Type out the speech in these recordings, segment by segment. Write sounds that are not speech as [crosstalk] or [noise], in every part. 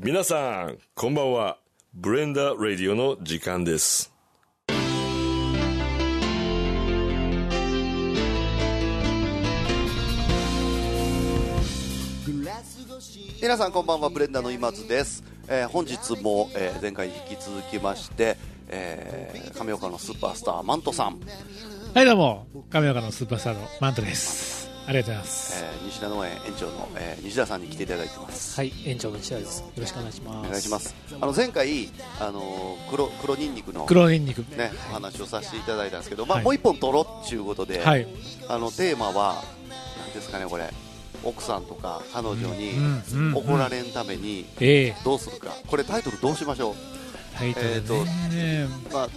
皆さんこんばんは。ブレンダーラディオの時間です。皆さんこんばんは。ブレンダーの今津です、えー本日も、えー前回に引き続きまして、えー亀岡のスーパースターマントさん、はい、どうも、亀岡のスーパースターのマントです。ありがとうございます。えー西田農園園長の、えー西田さんに来ていただいてますはい、園長の西田です。よろしくお願いします。お願いしますあの前回あのー黒黒ニンニクの黒ニンニク。ねお話をさせていただいたんですけど、まあはいもう一本取ろうっていうことで、はい。あのテーマは何ですかねこれ奥さんとか彼女に怒られんためにええどうするかこれタイトルどうしましょう？タイトルね。まあ、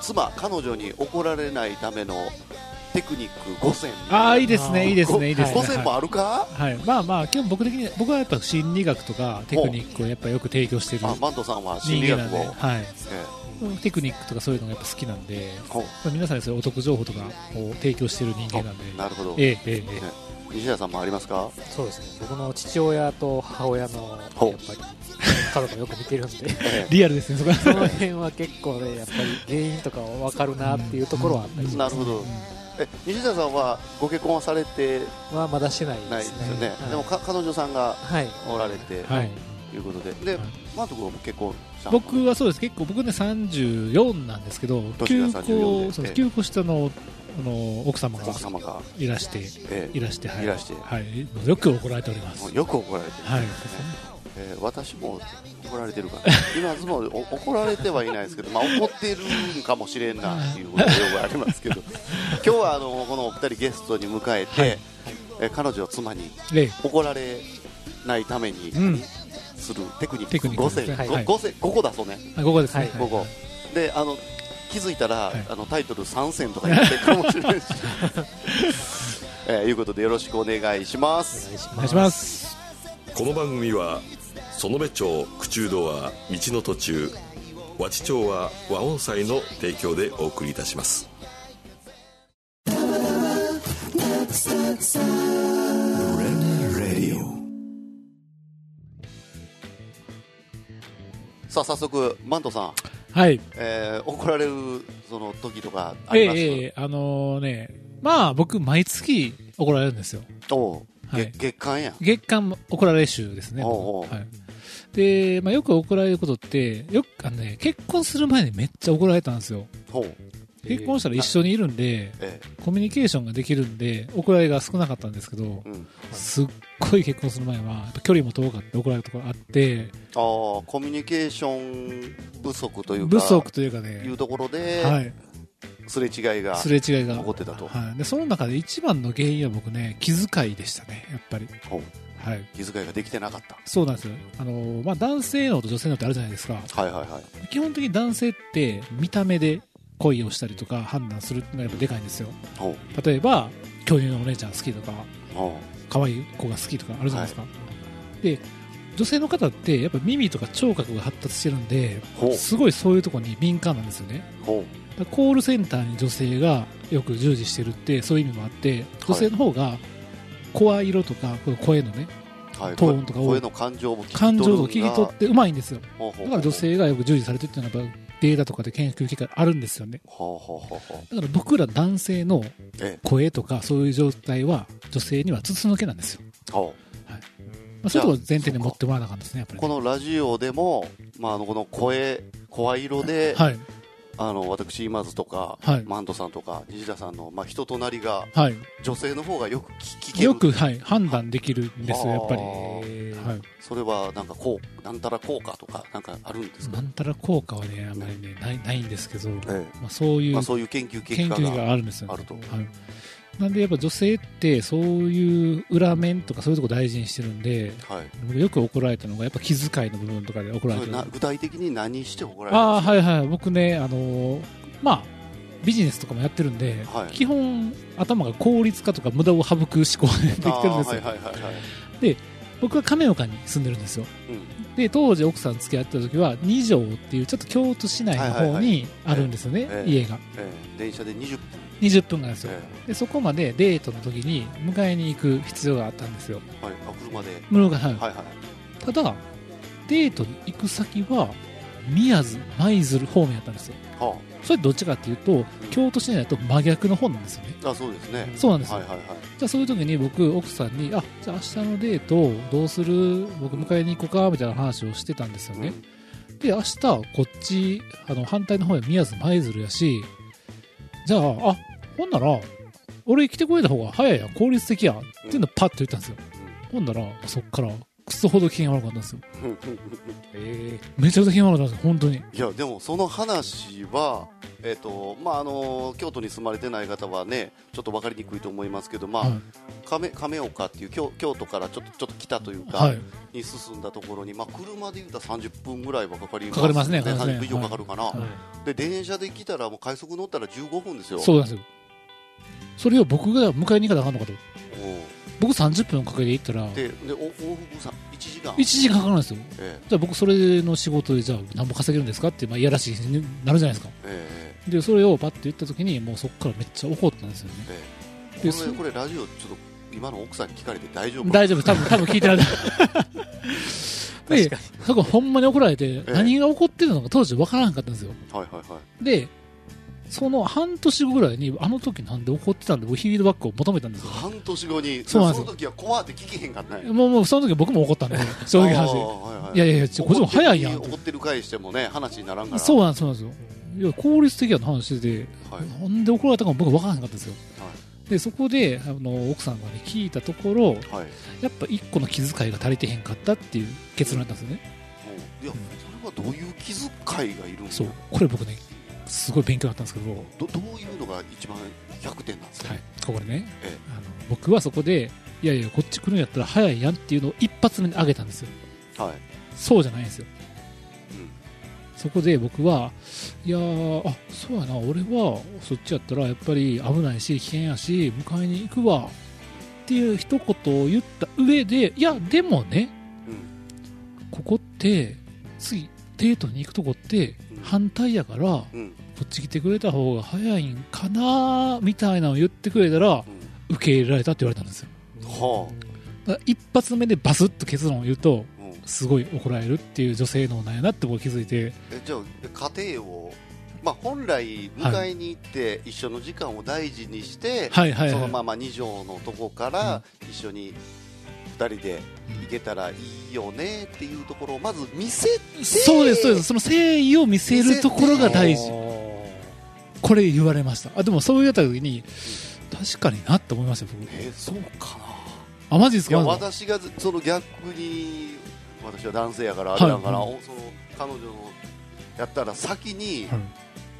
妻、彼女に怒られないためのテクニック5選ああ、いいですね、いいですね、いいですね。5選もあるか、はい。まあまあ、基本僕的に、僕はやっぱ心理学とかテクニックをやっぱよく提供しているあマントさんは心人理学を、間なんで、はい。えテクニックとかそういうのがやっぱ好きなんで、えほ皆さんにそういうお得情報とかを提供している人間なんで、なるほど、ええ、ええ、えね西田さんもありますか？そうですね。僕の父親と母親の、やっぱり、家族もよく見てるんで、[laughs] え。リアルですね、そこは。その辺は結構ね、やっぱり原因とかは分かるなっていうところはあったりします。なるほどえ西田さんはご結婚はされてはまだしてないですすよね、はいでもか彼女さんがはい。おられて、はい。ということで、で、はい。マント君も結婚僕はそうです。結構僕ね34なんですけど年が休34で。校そうええ。休校下のあの奥様がいらしてええ。いらしてはい。いらして。はい。よく怒られております。よく怒られてる、はいえー私も怒られてるから今ズもお怒られてはいないですけど、まあ、怒ってるんかもしれんなっていうことがよくありますけど。[laughs] 今日はあのこのお二人ゲストに迎えて、はい。えー彼女を妻にで怒られないためにうん。するテクニック。テクニック。5選、はいご5選5個だそうね。あここですね、はい。5個。であの気づいたら、はい。あのタイトル3選とか言ってるかもしれないし、[laughs] えーいうことでよろしくお願いします。お願いします。お願いします。この番組は園部町口中堂は道の途中和知町は和音祭の提供でお送りいたします。さあ早速マントさん、はい。えー怒られるその時とかあります、ええええあのーねまあ僕毎月怒られるんですよ。おうはい。月月間や。ん月間怒られ週ですね。おうおう。はいで、まあ、よく怒られることってよくあのね結婚する前にめっちゃ怒られたんですよ。結婚したら一緒にいるんで、えコミュニケーションができるんで、怒られが少なかったんですけどえ、うん、すっごい結婚する前は、距離も遠かった怒られるところあって、ああコミュニケーション不足というか不足というかいうね、ところで、はい、すれ違いがすれ違いが。起こってたと、はい。で、その中で一番の原因は僕ね、気遣いでしたね、やっぱり。気遣いができてなかった。そうなんですよ。あの、まあ、男性脳と女性脳ってあるじゃないですか。はいはいはい。基本的に男性って見た目で恋をしたりとか判断するのがやっぱでかいんですよ。例えば、巨乳のお姉ちゃん好きとか、ほ可愛い子が好きとかあるじゃないですか、で女性の方ってやっぱ耳とか聴覚が発達してるんですごいそういうところに敏感なんですよね。コールセンターに女性がよく従事してるってそういう意味もあって女性の方が声色とか声のねうはいトーンとかを声の感情も聞き取感情るんがとか聞き取ってうまいんですよ。だから女性がよく従事されてるっていうのはやっぱデータとかで研究結果あるんですよね。だから僕ら男性のえ声とかそういう状態は女性には筒抜けなんですよ、えほまあ、そういうところを前提に持ってもらわなあかんですねやっぱりね。うこのラジオでも、まあ、あのこの声声色で、はいあの私今津とか、はい。マントさんとか西田さんの、まあ、人となりがはい。女性の方がよく聞聞ける。よく、はい、判断できるんですよ、やっぱり。はい、それはなんかこうなんたら効果とかなんかあるんですか、なんたら効果はね、あんまりね、ないないんですけど、えまあ、そういうまあ、そういう研究結果があるんですよ、ね。あると。はい。なんで、やっぱ女性って、そういう裏面とかそういうとこ大事にしてるんで、はい。僕よく怒られたのが、やっぱ気遣いの部分とかで怒られて。具体的に何して怒られああ、たんですはいはい。僕ね、あのーまあ、ビジネスとかもやってるんで、はい。基本、頭が効率化とか無駄を省く思考でできてるんですよ。あーはいはいはいはい。僕は亀岡に住んでるんですよ。うん。で当時奥さん付き合ってた時は二条っていうちょっと京都市内の方にあるんですよね、ええ。家が。ええ。電車で20分、20分なんですよ、えでそこまでデートの時に迎えに行く必要があったんですよ。えはい、あ車で、室がはいはいはい。ただデートに行く先は宮津舞鶴方面やったんですよ。はそれどっちかっていうと京都市内だと真逆の方なんですよね。ああそうですね。そうなんですよ、はいはいはい。じゃあそういう時に僕奥さんにあじゃあ明日のデートどうする？僕迎えに行こうかみたいな話をしてたんですよね、で明日こっちあの反対の方へ宮津舞鶴やしじゃああほんなら俺来てくれた方が早いやん効率的やんっていうのをパッと言ったんですよ、ほんならそっからクソほど機嫌悪かったんですよ。えめちゃくちゃ機嫌悪かったんですよ本当に。いやでもその話は、えっとまあ、あの京都に住まれてない方はねちょっと分かりにくいと思いますけど、まあはい。亀亀岡っていう京京都からちょっとちょっと北というか、はい。に進んだところに、まあ、車で言うたら30分ぐらいはかかります。かかりますねかかりますね。30分以上かかるかな、はい。で電車で来たらもう快速乗ったら15分ですよ。そうなんですよそれを僕が迎えに行かなあかんのかと。お僕30分かけて行ったらうででお往復さ1時間？1時間かかるんですよ。えじゃあ僕それの仕事でじゃあ何ぼ稼げるんですか？って、まあ、いやらしいになるじゃないですか。ええ。でそれをパッと言った時にもうそこからめっちゃ怒ったんですよね。ええ。でそこれこれラジオちょっと今の奥さんに聞かれて大丈夫大丈夫多分多分聞いてられ [laughs] で確かそこほんまに怒られてえ何が起こってるのか当時分からなかったんですよ。はいはいはい。でその半年後ぐらいにあの時なんで怒ってたんで僕フィードバックを求めたんですよ。半年後に。そうなんです。よの時は怖って聞けへんかったもうもうその時僕も怒ったんで正直話。はいはいい。やいやいやこっちも早いやん怒ってる回してもね話にならんから。そうなんですそうなんですよ。いや効率的な話しててはい。なんで怒られたかも僕分からなかったんですよ。はでそこであの奥さんが、ね、聞いたところいはい。やっぱ一個の気遣いが足りてへんかったっていう結論だったんですよね。うん。いやそれはどういう気遣いがいるんですそう。かこれ僕ねすごい勉強だったんですけど、はい、どどういうのが一番100点なんですか、ここでねえあの僕はそこでいやいやこっち来るんやったら早いやんっていうのを一発目に上げたんですよ。えはい。そうじゃないんですよ。うん。そこで僕はいやーあそうやな俺はそっちやったらやっぱり危ないし危険やし迎えに行くわっていう一言を言った上でいやでもねうん。ここって次デートに行くとこってうん。反対やからこうんっち来てくれた方が早いんかなみたいなのを言ってくれたら受け入れられたって言われたんですよ。一発目でバスッと結論を言うとすごい怒られるっていう女性のなんやなって僕気づいて。えじゃあ家庭を、まあ、本来迎えに行って一緒の時間を大事にして、そのまま2畳のとこから一緒に2人で行けたらいいよねっていうところをまず見せてそうですそうです。その誠意を見せるところが大事これ言われました。あでもそう言った時に確かになって思いました僕。えそうかな。あマジですか？私がずその逆に私は男性やからあれだから、はいおその彼女のやったら先に、はい。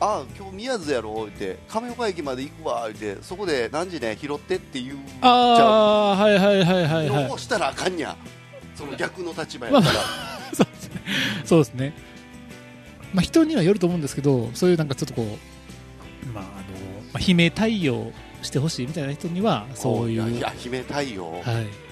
あ今日宮津やろって亀岡駅まで行くわってそこで何時ね拾ってっていうああはいはいはいはいはい。のをしたらあかんやその逆の立場やったら、[laughs] そうですね。まあ人にはよると思うんですけどそういうなんかちょっとこうまああの、まあ、悲鳴対応してほしいみたいな人にはそういう。いや姫対応、はい。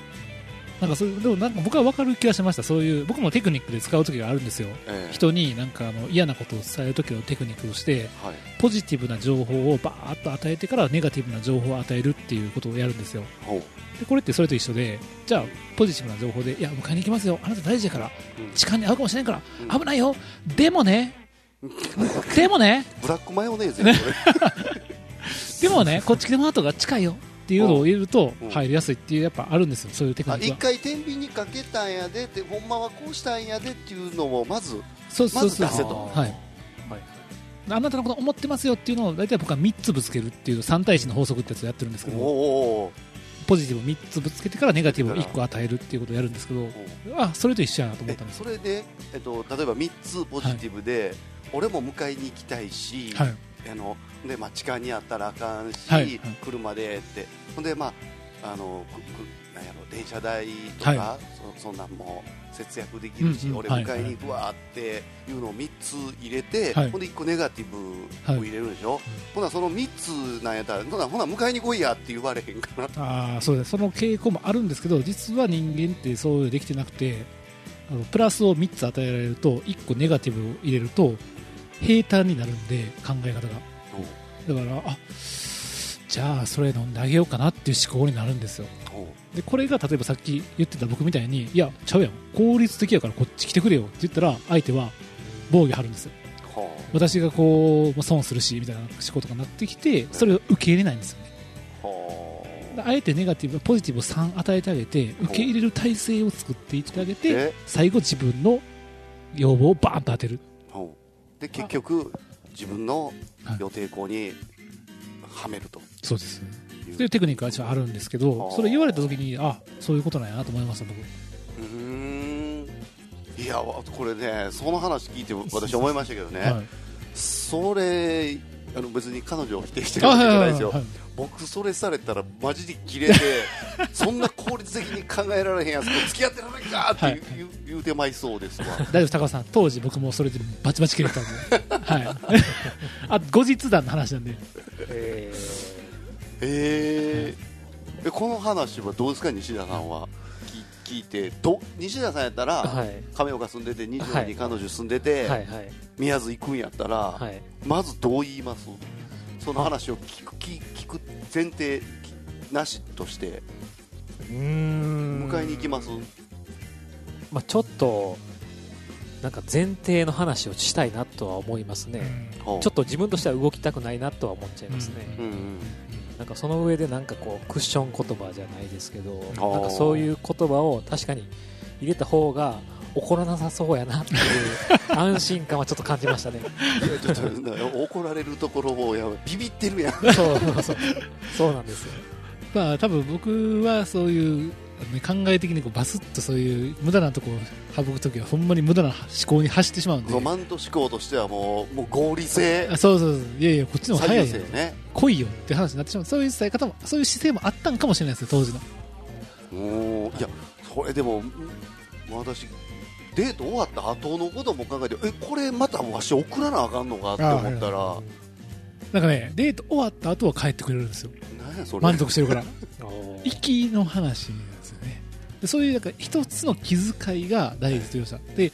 なんかそういうでもなんか僕は分かる気がしました。そういう僕もテクニックで使う時があるんですよ。ええ。人になんかあの嫌なことを伝える時のテクニックとしてはい。ポジティブな情報をバーッと与えてからネガティブな情報を与えるっていうことをやるんですよ。でこれってそれと一緒でじゃあポジティブな情報でいや迎えに行きますよ。あなた大事だから。うん。時間に合うかもしれないから。うん。危ないよ。でもね [laughs] でもねブラックマヨネーズやこれ。[laughs] でもねこっち来てもらった方が近いよ。っていうのを言えるとうん。入りやすいっていうやっぱあるんですよ。そういうテクニあックは。一回天秤にかけたんやでってほんまはこうしたんやでっていうのをまずそうそうそう。まず出せと。はい。あなたのこと思ってますよっていうのを大体僕は3つぶつけるっていう3対1の法則ってやつをやってるんですけおどおポジティブを3つぶつけてからネガティブを1個与えるっていうことをやるんですけどおあそれと一緒やなと思っえたんですそれで、えっと、例えば3つポジティブで、俺も迎えに行きたいし、はい。あのでまあ、地下にあったらあかんし、はい。はい。車でって。ほんで、まあ、あのくくなんやろ電車代とか、はそそんなんも節約できるし、うんうん。俺迎えに行くわっていうのを3つ入れて、はい。ほんで1個ネガティブを入れるでしょ、ほなその3つなんやったらほなほな迎えに来いやって言われへんかな。ああそうです。その傾向もあるんですけど実は人間ってそういうできてなくてあのプラスを3つ与えられると1個ネガティブを入れると平坦になるんで考え方が。だからあじゃあそれ飲んであげようかなっていう思考になるんですよ。ほでこれが例えばさっき言ってた僕みたいにいやちゃうやん効率的やからこっち来てくれよって言ったら相手は防御張るんですよ。私がこうまあ損するしみたいな思考とかになってきてそれを受け入れないんですよね。あ。えてネガティブポジティブを3与えてあげて受け入れる体制を作っていってあげてで最後自分の要望をバーンと当てるで結局自分の予定校にはめると。そうですという。テクニックが一応あるんですけどそれ言われた時にあそういうことなんやなと思いました僕。うーん。いやわこれねその話聞いて私思いましたけどね、はい。それあの別に彼女を否定してるわけじゃないですよ。はい僕それされたらマジでキレて [laughs] そんな効率的に考えられへんやつと付き合ってられんかって言う,、はい。言う言うてまいそうですわ。大丈夫高橋さん。当時僕もそれでバチバチ切れてたんで。はい。[laughs] あ後日談の話なんで。ええー。えこの話はどうですか西田さんは。き聞いてど西田さんやったら、ーはい。亀岡住んでて二条はいに彼女住んでて、はいはい。宮津行くんやったら、はい。まずどう言います？その話を聞く聞聞く前提なしとしてうーん。迎えに行きます、まあ、ちょっとなんか前提の話をしたいなとは思いますね、ほう。ちょっと自分としては動きたくないなとは思っちゃいますね、うんうんなんかその上でなんかこうクッション言葉じゃないですけどー。なんかそういう言葉を確かに入れた方が怒らなさそうやなっていう安心感はちょっと感じましたね。いやちょっとな怒られるところをやばいビビってるやん。そうそうそう。そうなんですよ。まあ多分僕はそういう、ね、考え的にこうバスッとそういう無駄なとこを省くときはほんまに無駄な思考に走ってしまうんで。ロマンと思考としてはもうもう合理性。あそうそうそう。いやいやこっちの方が左早いよ。ね来いよって話になってしまうそういう伝え方もそういう姿勢もあったんかもしれないですよ当時の。おーいやそれでもん私デート終わった後のことも考えてえこれまたわし送らなあかんのかって思ったら。なんかねデート終わった後は帰ってくれるんですよ。満足してるから。[laughs] おー。行きの話ですよね。でそういうなんか一つの気遣いが大事というさで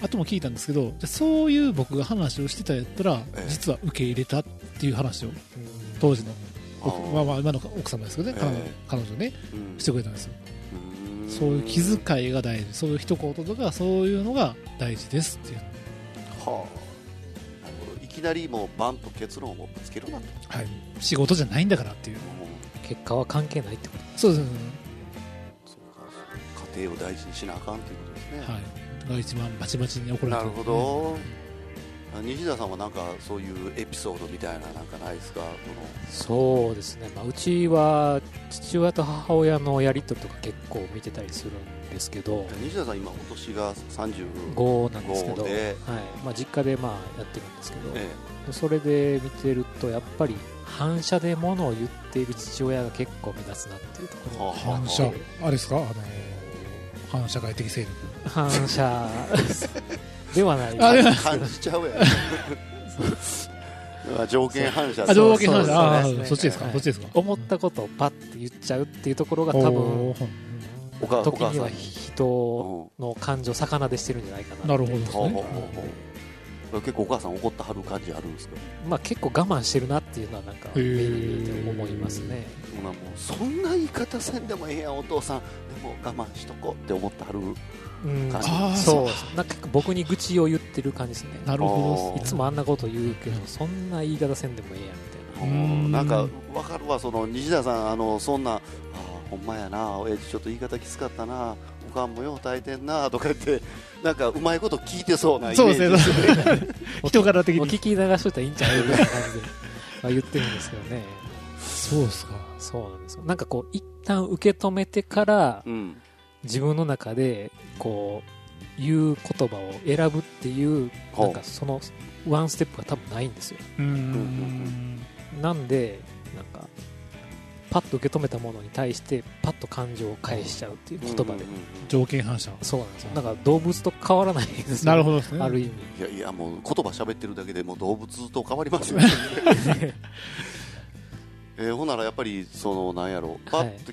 後も聞いたんですけどじゃあそういう僕が話をしてたやったら、ええ。実は受け入れたっていう話をうん。当時のまあまあ今の奥様ですけどね、彼女ねうん。してくれたんですよ。うーん。そういう気遣いが大事。そういう一言とかそういうのが大事ですっていう。はあ。なるほど。いきなりもうバンと結論をぶつけるなとはい、仕事じゃないんだからっていう。結果は関係ないってこと。そうです。ね、庭を大事にしなあかんということですね、はい、が一番バチバチに怒られてなるほど、あ西田さんはなんかそういうエピソードみたいななんかないですか？こそうですね、まあ、うちは父親と母親のやり取りとか結構見てたりするんですけど。の西田さん今お年が35 5なんですけど、5はい。でまあ、実家でまあやってるんですけど、えそれで見てるとやっぱり反射で物を言っている父親が結構目立つなっていうところはあ反射。あれですか？あの反社会的勢力。反射 [laughs] ではない。あで感じちゃうやん。[laughs] あ条件反射。あ条件反射。ね。そっちですか、はい。そっちですか？思ったことをパッて言っちゃうっていうところが多分時には人の感情を逆なでしてるんじゃないかななるほどですね結構お母さん怒ってはる感じあるんですか？まあ、結構我慢してるなっていうのはなんかへー目に見えて思いますね。もうそんな言い方せんでもええやんお父さん。でも我慢しとこうって思ってはるうん。感じそう。なんか僕に愚痴を言ってる感じですね。なるほど。いつもあんなこと言うけどそんな言い方せんでもええやんみたいな。うん。なんかわかるわその西田さんあのそんなほんまやな親父ちょっと言い方きつかったなおかんもよう耐えてんなとか言って [laughs] なんかうまいこと聞いてそうなイメそうージですね。[laughs] 人柄的に。お聞き流しといたらいいんちゃう？みたいな感じでまあ言ってるんですけどね。そうですか。そうなんですよ。なんかこう一旦受け止めてからうん。自分の中でこう言う言葉を選ぶっていうなんかそのワンステップが多分ないんですよ。なんでなんかパッと受け止めたものに対してパッと感情を返しちゃうっていう言葉で、条件反射。そうなんですよ。なんか動物と変わらないんですよ。なるほどですね。ある意味。いやいやもう言葉喋ってるだけでもう動物と変わりますよ。ね [laughs] えーほんならやっぱりそのなんやろ。パッと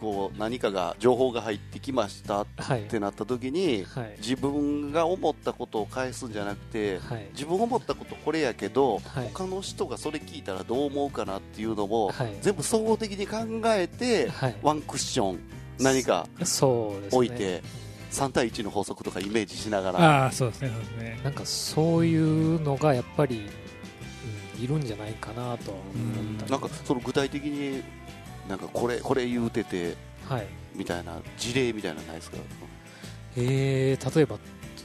こう何かが情報が入ってきましたっはい。てなった時にはい。自分が思ったことを返すんじゃなくてはい。自分思ったことこれやけど、はい。他の人がそれ聞いたらどう思うかなっていうのも、はい。全部総合的に考えて、はい。ワンクッション何か置いて、3対1の法則とかイメージしながら。ああそうですねそうですね。なんかそういうのがやっぱり、うん、いるんじゃないかなとは思ったりなんかその具体的になんかこれこれ言うててはい。みたいな事例みたいなのないですか？えー、例えば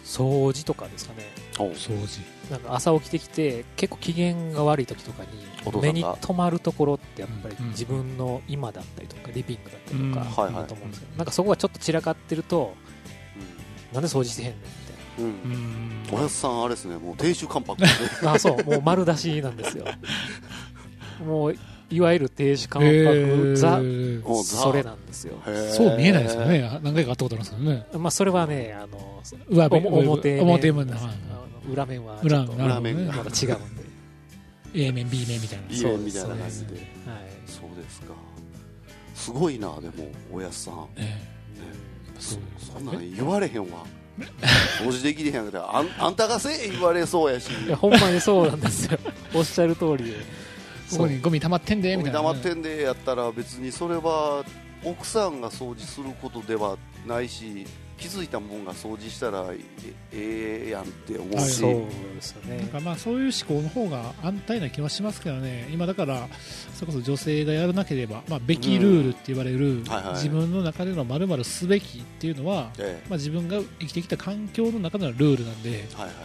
掃除とかですかね。掃除。なんか朝起きてきて結構機嫌が悪い時とかに目に留まるところってやっぱりうん自分の今だったりとかリビングだったりとうん。かはいはいあると思うんですけどなんかそこがちょっと散らかってるとなんで掃除してへんねんみたいうん、ううん。んおやすさんあれですね。もう亭主関白。[laughs] あそう。もう丸出しなんですよ。[laughs] もういわゆる亭主関へ白ー。ザそれなんですよ。そう見えないですよね。何回か会ったことあるんですけどね。まあそれはねあの上おも表面表面の裏面はち裏面まだ違うんで。[laughs] A 面 B 面みたいな。B そう面みたいな感じで。はいそうです。か。すごいなでもおやすさん。えそそうそんなん言われへんわ。掃除できてへんけどあんあんたがせえ言われそうやし。いやほんまにそうなんですよ。おっしゃる通りでここにゴミ溜まってんでみたいなね。黙ってんでやったら別にそれは奥さんが掃除することではないし気づいたもんが掃除したらえええやんって思うし、そう。ですよね。なんかまあそういう思考の方が安泰な気はしますけどね、今だから、それこそ女性がやらなければ、まあ、べきルールって言われる、はいはい。自分の中でのまるすべきっていうのは、えまあ、自分が生きてきた環境の中でのルールなんで、えはいはい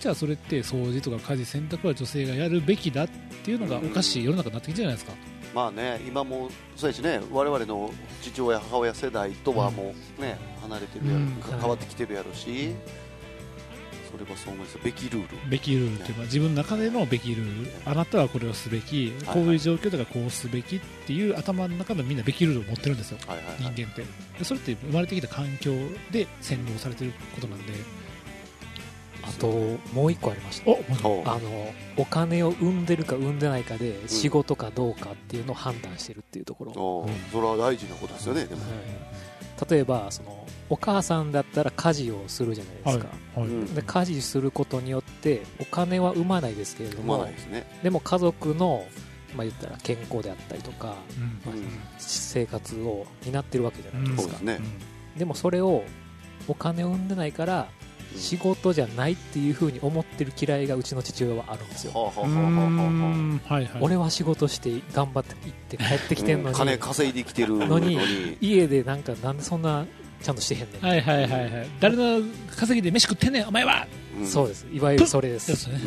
じゃあそれって掃除とか家事、洗濯は女性がやるべきだっていうのがおかしい世の中になってきてるじゃないですか。まあね今もそうやしね我々の父親母親世代とはもうね、離れてるやろ、うん。か変わってきてるやろし、それはそう思いますべきルール。べきルールっていうか、自分の中でのべきルール、あなたはこれをすべき、はいこういう状況だからこうすべきっていう頭の中のみんなべきルールを持ってるんですよ。はいはい人はい。間って。でそれって生まれてきた環境で洗脳されてることなんであともう一個ありましたあのお金を生んでるか生んでないかで仕事かどうかっていうのを判断してるっていうところ、おうそれは大事なことですよねでも、はい。例えばそのお母さんだったら家事をするじゃないですか、はいうん。で家事することによってお金は生まないですけれどもないですね、でも家族の、まあ、言ったら健康であったりとかうん。うん。生活を担ってるわけじゃないですか、そうですね、でもそれをお金を生んでないから仕事じゃないっていうふうに思ってる嫌いがうちの父親はあるんですよ、はいはい。俺は仕事して頑張って行って帰ってきてんのに、うん。金稼いできてるののにに家でなんかなんでそんなちゃんとしてへんねん、はいはいはいはい。誰の稼ぎで飯食ってんねんお前は。うん。そうです。いわゆるそれです。ね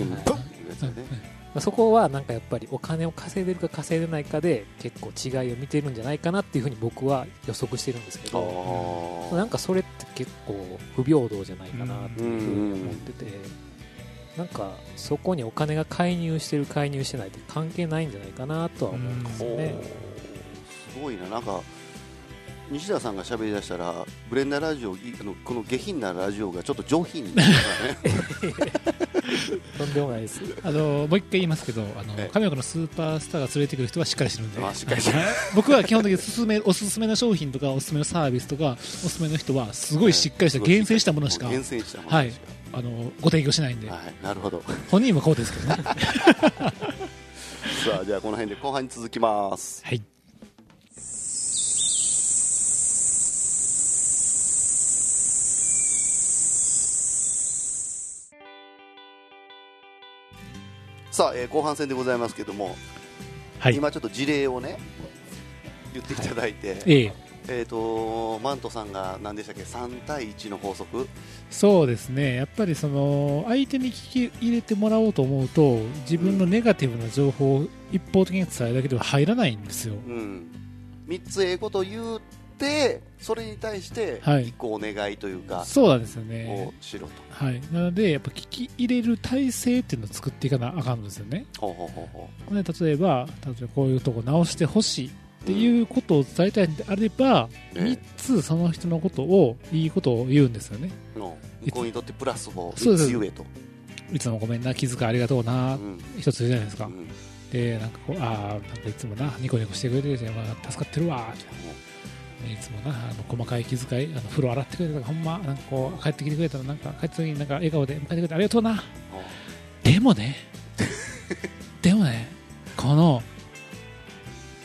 そこはなんかやっぱりお金を稼いでるか稼いでないかで結構違いを見てるんじゃないかなっていうふうに僕は予測してるんですけあどーなんかそれって結構不平等じゃないかなっていうふうに思っててなんかそこにお金が介入してる介入してないって関係ないんじゃないかなとは思うんですよね。すごいな。なんか西田さんが喋り出したらブレンダーラジオいあのこの下品なラジオがちょっと上品になるからね。[laughs] とんでもないです。あのもう一回言いますけどあのええ。神岡のスーパースターが連れてくる人はしっかりしてるんで。まあ [laughs] 僕は基本的に勧めおすすめの商品とかおすすめのサービスとかおすすめの人はすごいしっかりした厳選したものしか厳選したものしあのご提供しないんで。かはい。なるほど。本人もこうですけどね。[laughs] さあじゃあこの辺で後半に続きます。はいさあ、えー後半戦でございますけども、はい。今ちょっと事例をね言っていただいて、ええ。えっ、とマントさんが何でしたっけ？3対1の法則。そうですね。やっぱりその相手に聞き入れてもらおうと思うと自分のネガティブな情報を一方的に伝えるだけでは入らないんですよ。うん。3つええこと言ってそれに対してはい。1個お願いというか、そうなんですよをねしろと。はい。なのでやっぱ聞き入れる体制っていうのを作っていかなあかんのですよね。ほうほうほうほで例えば例えばこういうとこ直してほしいっていうことを伝えたいんであれば、ええ3つその人のことをいいことを言うんですよね。うの向こうにとってプラスを3そうです。つ言えと。いつもごめんな気遣いありがとうなうん。一つ言うじゃないですか、うん。でなんかこうああなんかいつもなニコニコしてくれてて、まあ、助かってるわってねいつもなあの細かい気遣いあの風呂洗ってくれたとかほんまなんかこう帰ってきてくれたらなんか帰った時になんか笑顔で迎えてくれてありがとうな。でもねでもねこの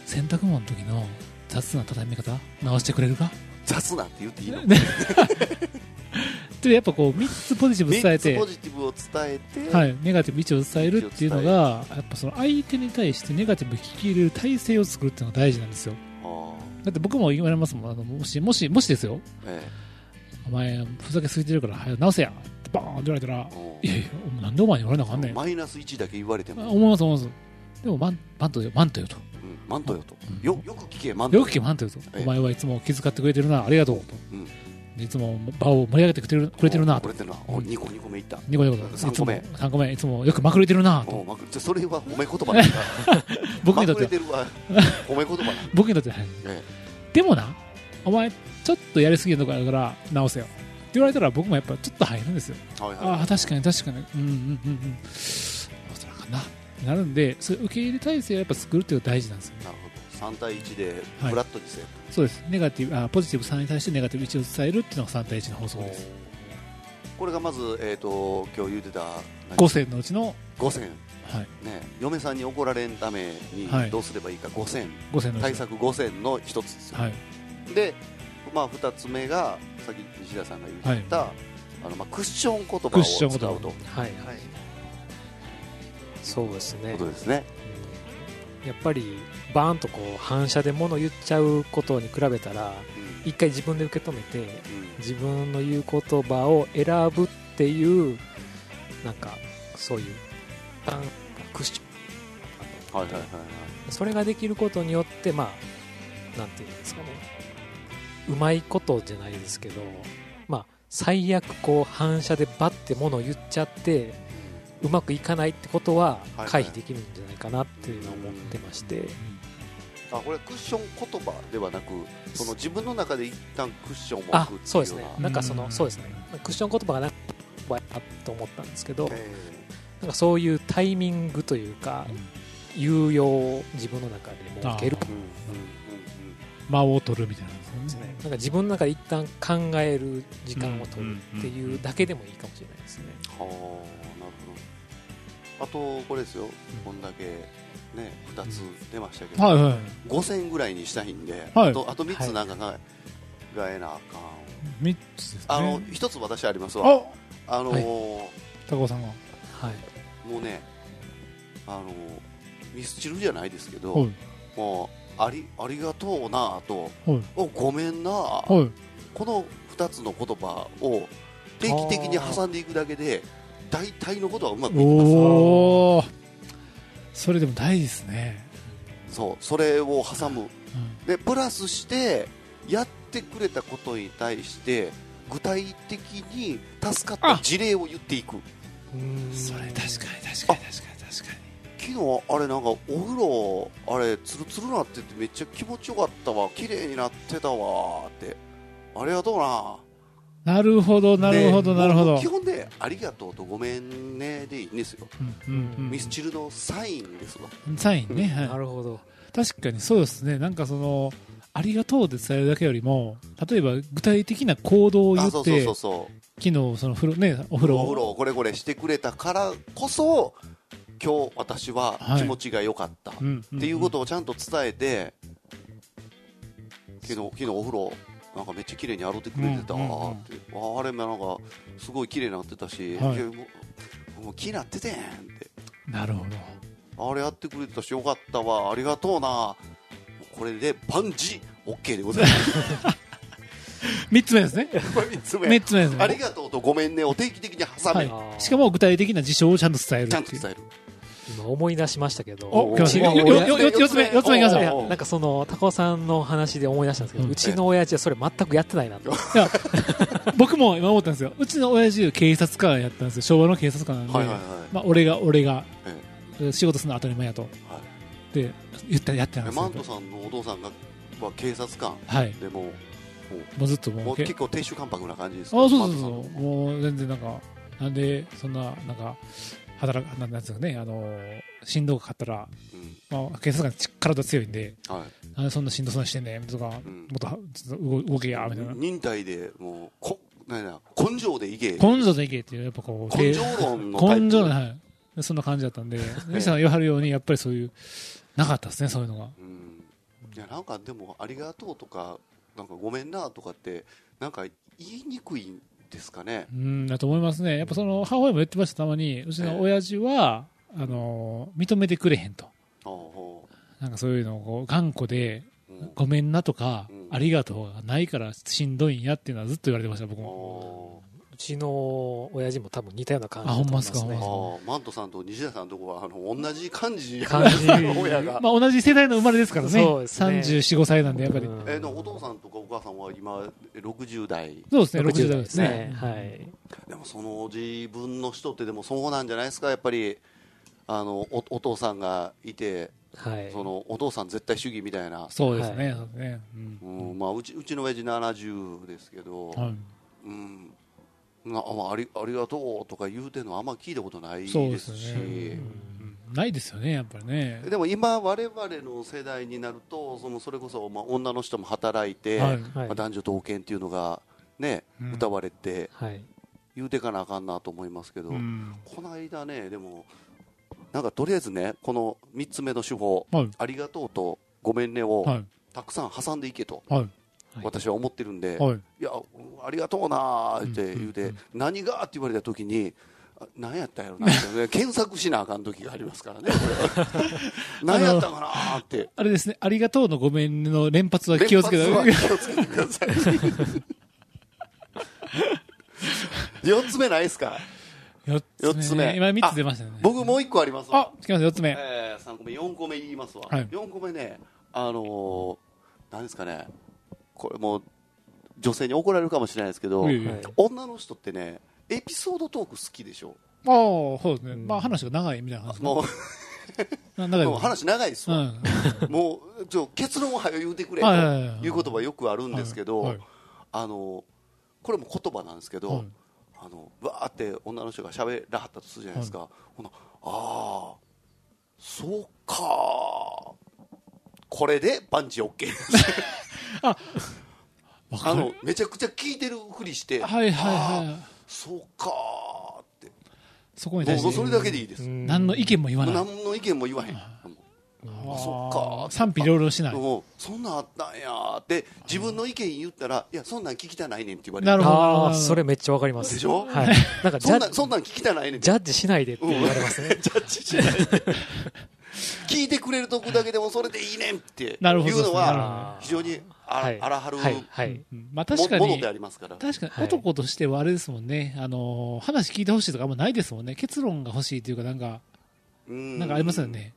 洗濯物の時の雑な畳み方直してくれるか？雑なんて言っていいの？ね。[laughs] でやっぱこう3つポジティブ伝え3つてポジティブを伝えて、はい、ネガティブ1を伝えるっていうのがやっぱその相手に対してネガティブを聞き入れる体制を作るっていうのが大事なんですよ。あだって僕も言われますもんあのもしもしもしですよ。ーえ。お前ふざけすぎてるから早く直せや。ってバーンって言われたらえいやいやなんでお前に言われなあかんねん。マイナス1だけ言われても、思います思います。でもマンマントよマントよと。うん、マントよと、うん。よよく聞けマントよく聞けマントよと。ええ。お前はいつも気遣ってくれてるなありがとうと。うん。でいつも場を盛り上げてくれてるくれてるな。とお2個2個目いった。ニコニコと三個目。いつも3個目。いつもよくまくれてるな。とそれは褒め言葉だ。[laughs] 僕にとって褒め言葉だ、[laughs] 僕にとってでもなお前ちょっとやりすぎるとこあるから直せよ。って言われたら僕もやっぱちょっと入るんですよ。ああ確かに確かに。うんうんうんうん。そらかな。なるんでそれ受け入れ体制をやっぱ作るっていうのが大事なんですよ。なるほど3対1ではい。フラットにせよ、そうです。ネガティブあポジティブ3に対してネガティブ1を伝えるっていうのが3対1の法則です。これがまず、えー、と今日言ってた5選のうちの、5選、はい、ね、嫁さんに怒られんためにはい。どうすればいいか。5選、5選のうち対策5選の一つですよ、はい。で、まあ、2つ目がさっき西田さんが言ってた、あのまあ、クッション言葉クをッション言葉。使うと。はいはい。そうですね。ことですね、うん。やっぱりバーンとこう反射で物言っちゃうことに比べたらうん。一回自分で受け止めてうん。自分の言う言葉を選ぶっていうなんかそういうクッションはいはいはいはい。それができることによってまあなんていうんですかね。うまいことじゃないですけどまあ最悪こう反射でバッて物を言っちゃってうまくいかないってことははい回避できるんじゃないかなっていうのを思ってまして、あこれクッション言葉ではなくその自分の中で一旦クッションをあ置くっていうそうですね。ようなんかそうん。のそうですね。クッション言葉がなくばと思ったんですけどなんかそういうタイミングというか有用を自分の中で設ける。間を取るみたいなんですよねですね。なんか自分の中で一旦考える時間を取るっていうだけでもいいかもしれないですね。はあなるほどあとこれですよ。こんだけね2つ出ましたけど、はいはい。5選ぐらいにしたいんで、はい。あとあと3つなんかが、がえなあかん。3つですね。あの1つ私ありますわ。ああのー高尾さんが。はい。もうねあのーミスチルじゃないですけど、はい。もうありありがとうなとはい。おごめんな、はい。この2つの言葉を定期的に挟んでいくだけで大体のことはうまくいきます。それでも大事ですね。そうそれを挟む。うん。でプラスしてやってくれたことに対して具体的に助かった事例を言っていく。それ確かに確かに確かに確か昨日あれなんかお風呂あれツルツルなっててめっちゃ気持ちよかったわ。綺麗になってたわって。ありがとうなになるほどなるほどでなるほど。基本でありがとうとごめんねでいいんですよ、うんうんうん。ミスチルのサインですわ。サインね、はい。なるほど。確かにそうですね。なんかそのありがとうで伝えるだけよりも例えば具体的な行動を言あそうそうってそうそう。昨日その風呂ねお風呂お風呂をこれこれしてくれたからこそ今日私ははい。気持ちが良かった、うんんっていうことをちゃんと伝えて昨日昨日お風呂なんかめっちゃ綺麗に洗ってくれてたわって、ああれもなんかすごい綺麗になってたし、はい。もうもう気になっててんって。なるほど。あれやってくれてたしよかったわ。ありがとうな。これで万事 OK でございます。[laughs] 3つ目ですね。これ3つ目。3つ目ですね。ありがとうとごめんね。を定期的に挟め、はい。しかも具体的な事象をちゃんと伝えるちゃんと伝える今思い出しましたけど。お来ましたうちのよよ親よよ四つ目四つ目いきましょう。なんかその高尾さんの話で思い出したんですけど、ううんちの親父はそれ全くやってないなと。僕も今思ったんですよ。うちの親父警察官やったんですよ。昭和の警察官なんで、まあ、俺が俺が。え仕事するのは当たり前やと、はい。で言ったらやってたんですマントさんのお父さんが、まあ、警察官。はい。でももうずっともう結構亭主関白な感じですあそうそうそうもう全然なんかなんでそんななんか働くなんですかねあの振動がかかったらうん。まあ、警察官体強いんで、はい。なんでそんなしんどそうにしてん。ねんとか、んもっと動動けや、みたいな。忍耐でもうこなんや根性でいけ。根性でいけっていう、やっぱこう、根性論の根性論、はい。でそんな感じだったんで、吉さんが言わはるように、やっぱりそういう、なかったですね、そういうのが。うん。いやなんかでもありがとうとかなんかごめんなとかってなんか言いにくいんですかねうん、だと思いますね。やっぱその、母親も言ってました、たまに。うちの親父は、あの、認めてくれへんと。ほなんかそういうのをこう頑固で、ごめんなとか、うんありがとうがないからしんどいんやっていうのはずっと言われてました、僕も。ちの親父も多分似たような感じだと思いますね。あほんまっすか。マントさんと西田さんのとこはあの同じ感じ。感じ親が、[laughs] まあ同じ世代の生まれですからね。そうですね。34、5歳なんで、やっぱり。うん。えーお父さんとかお母さんは今60代。そうですね、60 60代代ですね。ね。。はい。でもその自分の人ってでもそうなんじゃないですかやっぱり。あのおお父さんがいてはい。そのお父さん絶対主義みたいな、そうですね。はそうですね。うん。うんまあ、うちうちの親父70ですけど、はい。うん。なあありありがとうとか言うてんのあんま聞いたことないでですすしないですよね、やっぱりね。でも今、我々の世代になるとそのそれこそ、まあ、女の人も働いて、はい。はい。まあ、男女同権っていうのが、ねうん。歌われてはい。言うてかなあかんなと思いますけど、うん。この間ねでもなんかとりあえずねこの3つ目の手法、はい。ありがとうとごめんねをはい。たくさん挟んでいけと。はい。私は思ってるんで、はい。いや、ありがとうなーって言うて、何がって言われた時に、あ何やったんやろなって、ね、[laughs] 検索しなあかん時がありますからね、[laughs] 何やったかなーって。あれですね、ありがとうのごめんの連発は気をつけて。ください。[laughs] 4つ目ないですか？4四つ目今3つ出ましたね。僕もう1個ありますわあ、。来ました、4つ目。えー、3個目、4個目言いますわ。はい4個目ね、あのー、何ですかね、これもう、女性に怒られるかもしれないですけど、女の人ってね、エピソードトーク好きでしょ？ああ、そうですね。うんまあ話が長いみたいな話。もう、[laughs] もう話長いですわ。うん。もう、ちょ結論を早く言うてくれとはいはいはいいう言葉よくあるんですけど、はいはいあの、これも言葉なんですけど、はいあの、わーって女の人が喋らはったとするじゃないですか。ほな、ああ、そうかこれでパンチ OK。[laughs] わかる？あの、めちゃくちゃ聞いてるふりして、はいはいはい。そうかーって。そこに対して。もうそれだけでいいです。うん何の意見も言わない。何の意見も言わへん。ああそっか賛否両論しない。もうそんなんあったんやーって自分の意見言ったらいやそんなん聞きたないねんって言われるなるほどああ、それめっちゃわかります。でしょ？はい。なんかジ [laughs] そんャッなんそんなん聞きたないねんってジャッジしないでって言われますね。ジャッジしないで [laughs] 聞いてくれるとこだけでもそれでいいねんっていうなるほどのは非常にあらはるはい。はい。うんまあ確かにもものであ、りますから確かにはい男としてはあれですもんね。あのー、話聞いてほしいとかあんまないですもんね。結論が欲しいというか、なんか、うんなんかありますよね。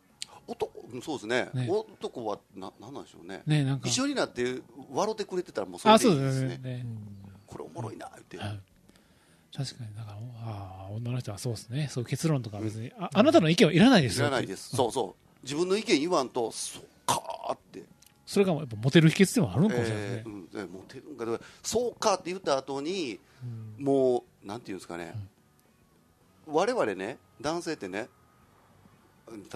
男うんそうですねね男はななんなんでしょうねね、なんか。一緒になって笑ってくれてたらもうそれあ、でそいういですねですね。ねこれおもろいなってはい確かに、なんか、ああ、女の人はそうですね。そういう結論とか別に、ああなたの意見はいらないですよ。知らないですそうそう自分の意見言わんとそうかーってそれがやっぱモテる秘訣でもあるのかもしれないですね。えー。うん。えモテるんかか。そうかって言った後にもうなんていうんですかね、我々ね男性ってね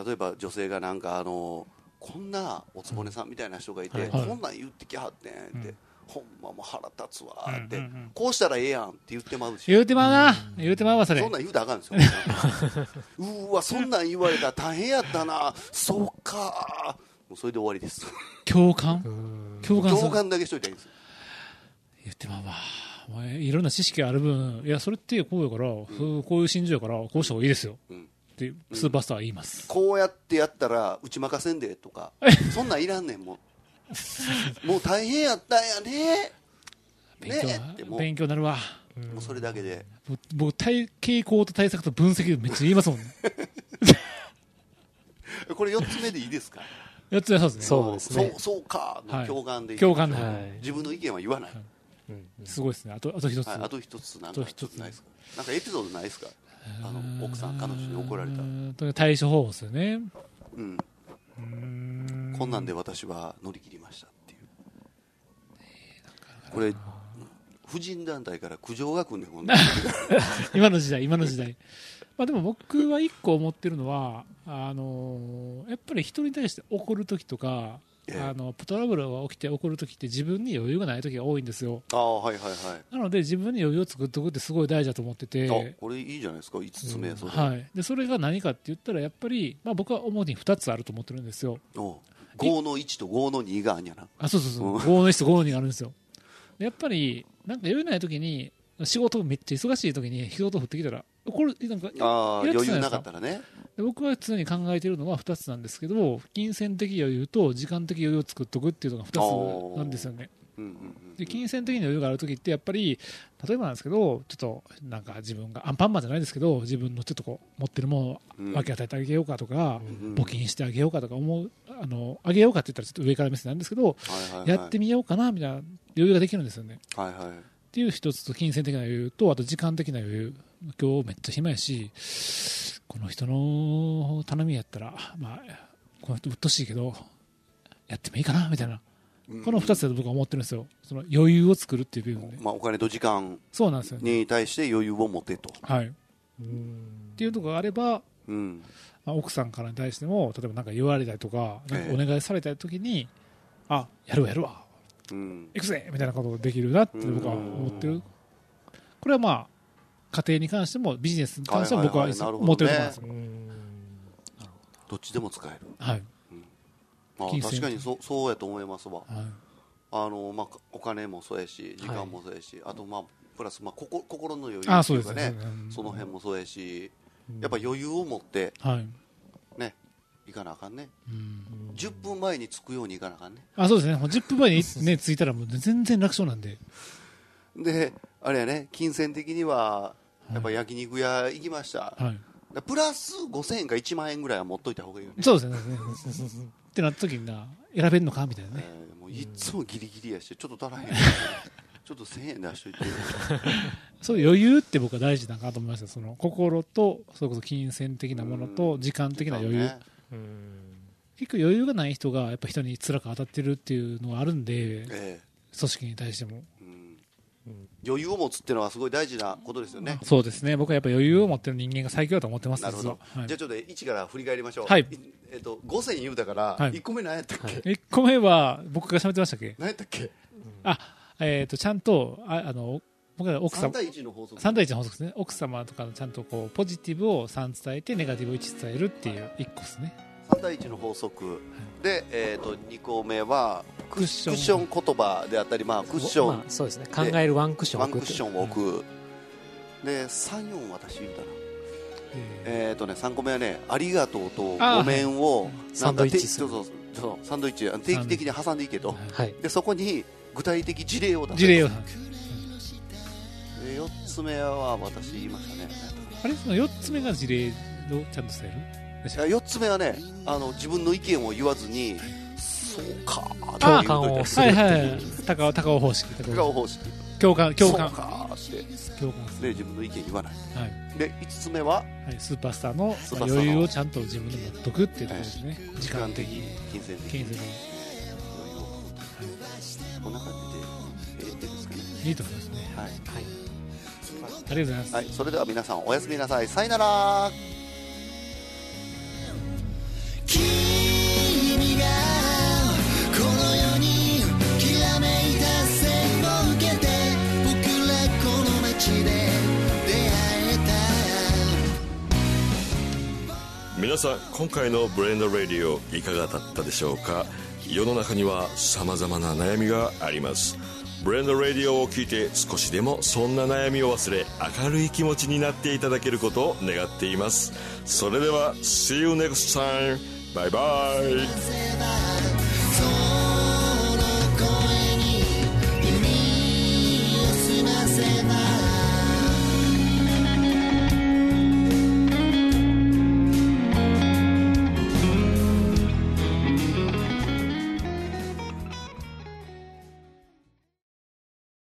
例えば女性がなんかあのこんなおつぼねさんみたいな人がいて、はい。こんなん言ってきはってんって、うん。ほんまもう腹立つわーって、うんうんうん。こうしたらええやんって言ってまうし。言うてまうな。言うてまうわ、それ。そん。なん言うたらあかんですよ。[laughs] うーわそんなん言われたら大変やったな。そうか。もうそれで終わりです。共感？うん。共感共。感だけしといたらいいんです言ってまうわ。お前いろんな知識ある分、いや、それってこうやから、そうこういう心情やから、こうした方がいいですよ。うん。って、スーパースターは言います。こうやってやったら打ち負かせんでとかそんなんいらんねんもう。[laughs] もう大変やったんやね。勉強ねってもう。勉強になるわ。もうそれだけで。僕僕、対傾向と対策と分析めっちゃ言いますもんね。[laughs] これ4つ目でいいですか？やつはそうですね。そうですね。そうそうか。の共感で共感の、はい。自分の意見は言わない、うんすごいですね。あと、あと一つ。はい、あと一つなんかあと一つ。ないですか？なんかエピソードないですか？あの奥さん彼女に怒られた。対処方法ですよね。うん。こんなんで私は乗り切りましたっていう。これ婦人団体から苦情が来んねんほんな [laughs] 今の時代、今の時代。まあでも僕は一個思ってるのは、あのやっぱり人に対して怒るときとか、ええ。あのトラブルが起きて怒るときって自分に余裕がないときが多いんですよ。ああはいはいはい。なので自分に余裕を作っておくってすごい大事だと思ってて、あこれいいじゃないですか。5つ目それ、はい、でそれが何かって言ったらやっぱり、まあ、僕は主に2つあると思ってるんですよ。おう。5の1と5の2があんやな。あそうそうそう、うん。5の1と5の2があるんですよ。でやっぱりなんか余裕ないときに仕事めっちゃ忙しいときに仕事降ってきたら怒るなんかあ余裕なかかったらね。で僕は常に考えているのは2つなんですけど金銭的余裕と時間的余裕を作っておくっていうのが2つなんですよね。で金銭的に余裕があるときってやっぱり例えばなんですけどちょっとなんか自分がアンパンマンじゃないですけど自分のちょっとこう持ってるものをうん。分け与えてあげようかとか、うん募金してあげようかとか思うあのあげようかって言ったらちょっと上から目線なんですけど、やってみようかなみたいな余裕ができるんですよね。はいはい。っていう一つと金銭的な余裕とあと時間的な余裕今日めっちゃ暇やしこの人の頼みやったらまあこの人うっとうしいけどやってもいいかなみたいな。この2つだと僕は思ってるんですよ。その余裕を作るっていう部分で。まあ、お金と時間そうなんですよね。に対して余裕を持てと、はい。っうん。ていうところがあればうん、まあ、奥さんからに対しても例えば何か言われたりとかなんかお願いされたりときに、あやるわやるわうん、行くぜみたいなことができるなって僕は思ってる。これはまあ家庭に関してもビジネスに関しても僕は思ってると思います、うん。どっちでも使える、はい。まあ、確かにそうそうやと思いますわ。はい。あの、まあ、お金もそうやし時間もそうやし、あとまあプラス、まあ、ここ心の余裕ってあいうかねね。その辺もそうやしやっぱ余裕を持ってはい、ね行かなあかんね。うん、10分前に着くように行かなあかんね。あそうですね。もう10分前に、ね、[laughs] 着いたらもう全然楽勝なんで。であれやね。金銭的にはやっぱ焼肉屋行きました、はい。プラス5000円か1万円ぐらいは持っといた方がいいよね、そうですね。[laughs] ってなった時にな選べるのかみたいなね。えーもういっつもギリギリやしちょっと足らへん。[laughs] ちょっと1000円出しといて。そう余裕って僕は大事だなと思いました。その心とそれこそ金銭的なものと時間的な余裕、ねうん結構余裕がない人がやっぱ人に辛く当たってるっていうのがあるんでえ組織に対しても。えうん。余裕を持つっていうのはすごい大事なことですよね。そうですね。僕はやっぱ余裕を持ってる人間が最強だと思ってます。なるほど、実ははい。じゃあちょっと1から振り返りましょう。はい。えっと5000言うたから、はい。1個目何やったっけ、1個目は僕が喋ってましたっけ？何やったっけ？あえっ、とちゃんとああの僕ら奥3様対1の法則。3対1の法則ですね。奥様とかのちゃんとこうポジティブを3伝えてネガティブを1伝えるっていう1個ですね。3対1の法則。で、えー、と2個目はクッション。クッション言葉であったり、まあ、クッション、まあそうですね。考えるワンクッションワを置くンクッションを置く、で34私言うたな。ええーとね、3個目はね、ありがとうとごめんを、サンドイッチそうそうそう。サンドイッチ、定期的に挟んでいけと、はいはい。でそこに具体的事例を出す。事例をで4つ目は私言いましたね、あれその4つ目が事例をちゃんと伝える？4つ目はねあの、自分の意見を言わずに、そうかーってあ言うといてーするはいはいはい。高尾高尾方式。高尾顔方式、共感共感。共感すで自分の意見言わない、るはい。で5つ目は？はい、スーパースターの余裕をちゃんと自分で持っとくっていうところですね、時時間的、金銭的、金銭的余裕をこんな感じで、ええですかね。いいと思いますね。はい。はいありがとうございます、はい、それでは皆さんおやすみなさい。さよなら。君がこの世にきらめいた線を受けて僕らこの街で出会えた皆さん今回のブレンドラディオいかがだったでしょうか？世の中には様々な悩みがありますブレンドラディオを聞いて少しでもそんな悩みを忘れ明るい気持ちになっていただけることを願っていますそれでは See you next time! バイバイ